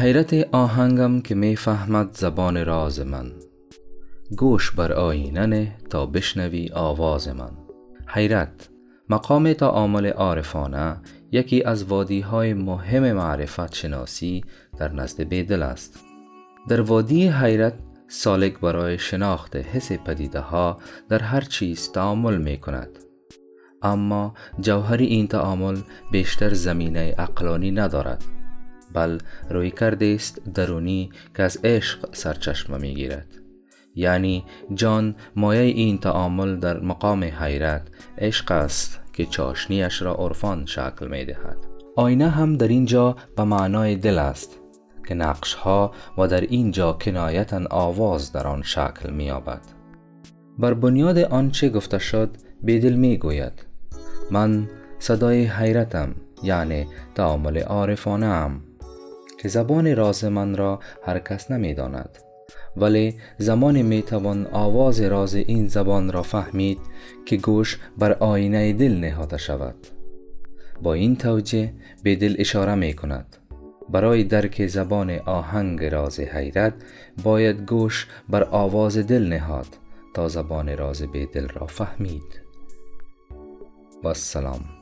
حیرت آهنگم که می فهمد زبان راز من. گوش بر آینه نه تا بشنوی آواز من. حیرت مقام تعامل عارفانه یکی از وادی های مهم معرفت شناسی در نزد بیدل است. در وادی حیرت سالک برای شناخت حس پدیده ها در هر چیز تعامل می کند. اما جوهر این تعامل بیشتر زمینه اقلانی ندارد. بل روی کرده است درونی که از عشق سرچشمه می گیرد. یعنی جان مایه این تعامل در مقام حیرت عشق است که چاشنیش را عرفان شکل می دهد. آینه هم در اینجا به معنای دل است که نقش ها و در اینجا کنایتا آواز در آن شکل می یابد. بر بنیاد آنچه گفته شد بیدل می گوید من صدای حیرتم یعنی تعامل عارفانه ام. که زبان راز من را هر کس نمی داند ولی زمان می توان آواز راز این زبان را فهمید که گوش بر آینه دل نهاده شود. با این توجه به دل اشاره می کند برای درک زبان آهنگ راز حیرت باید گوش بر آواز دل نهاد تا زبان راز به دل را فهمید. و السلام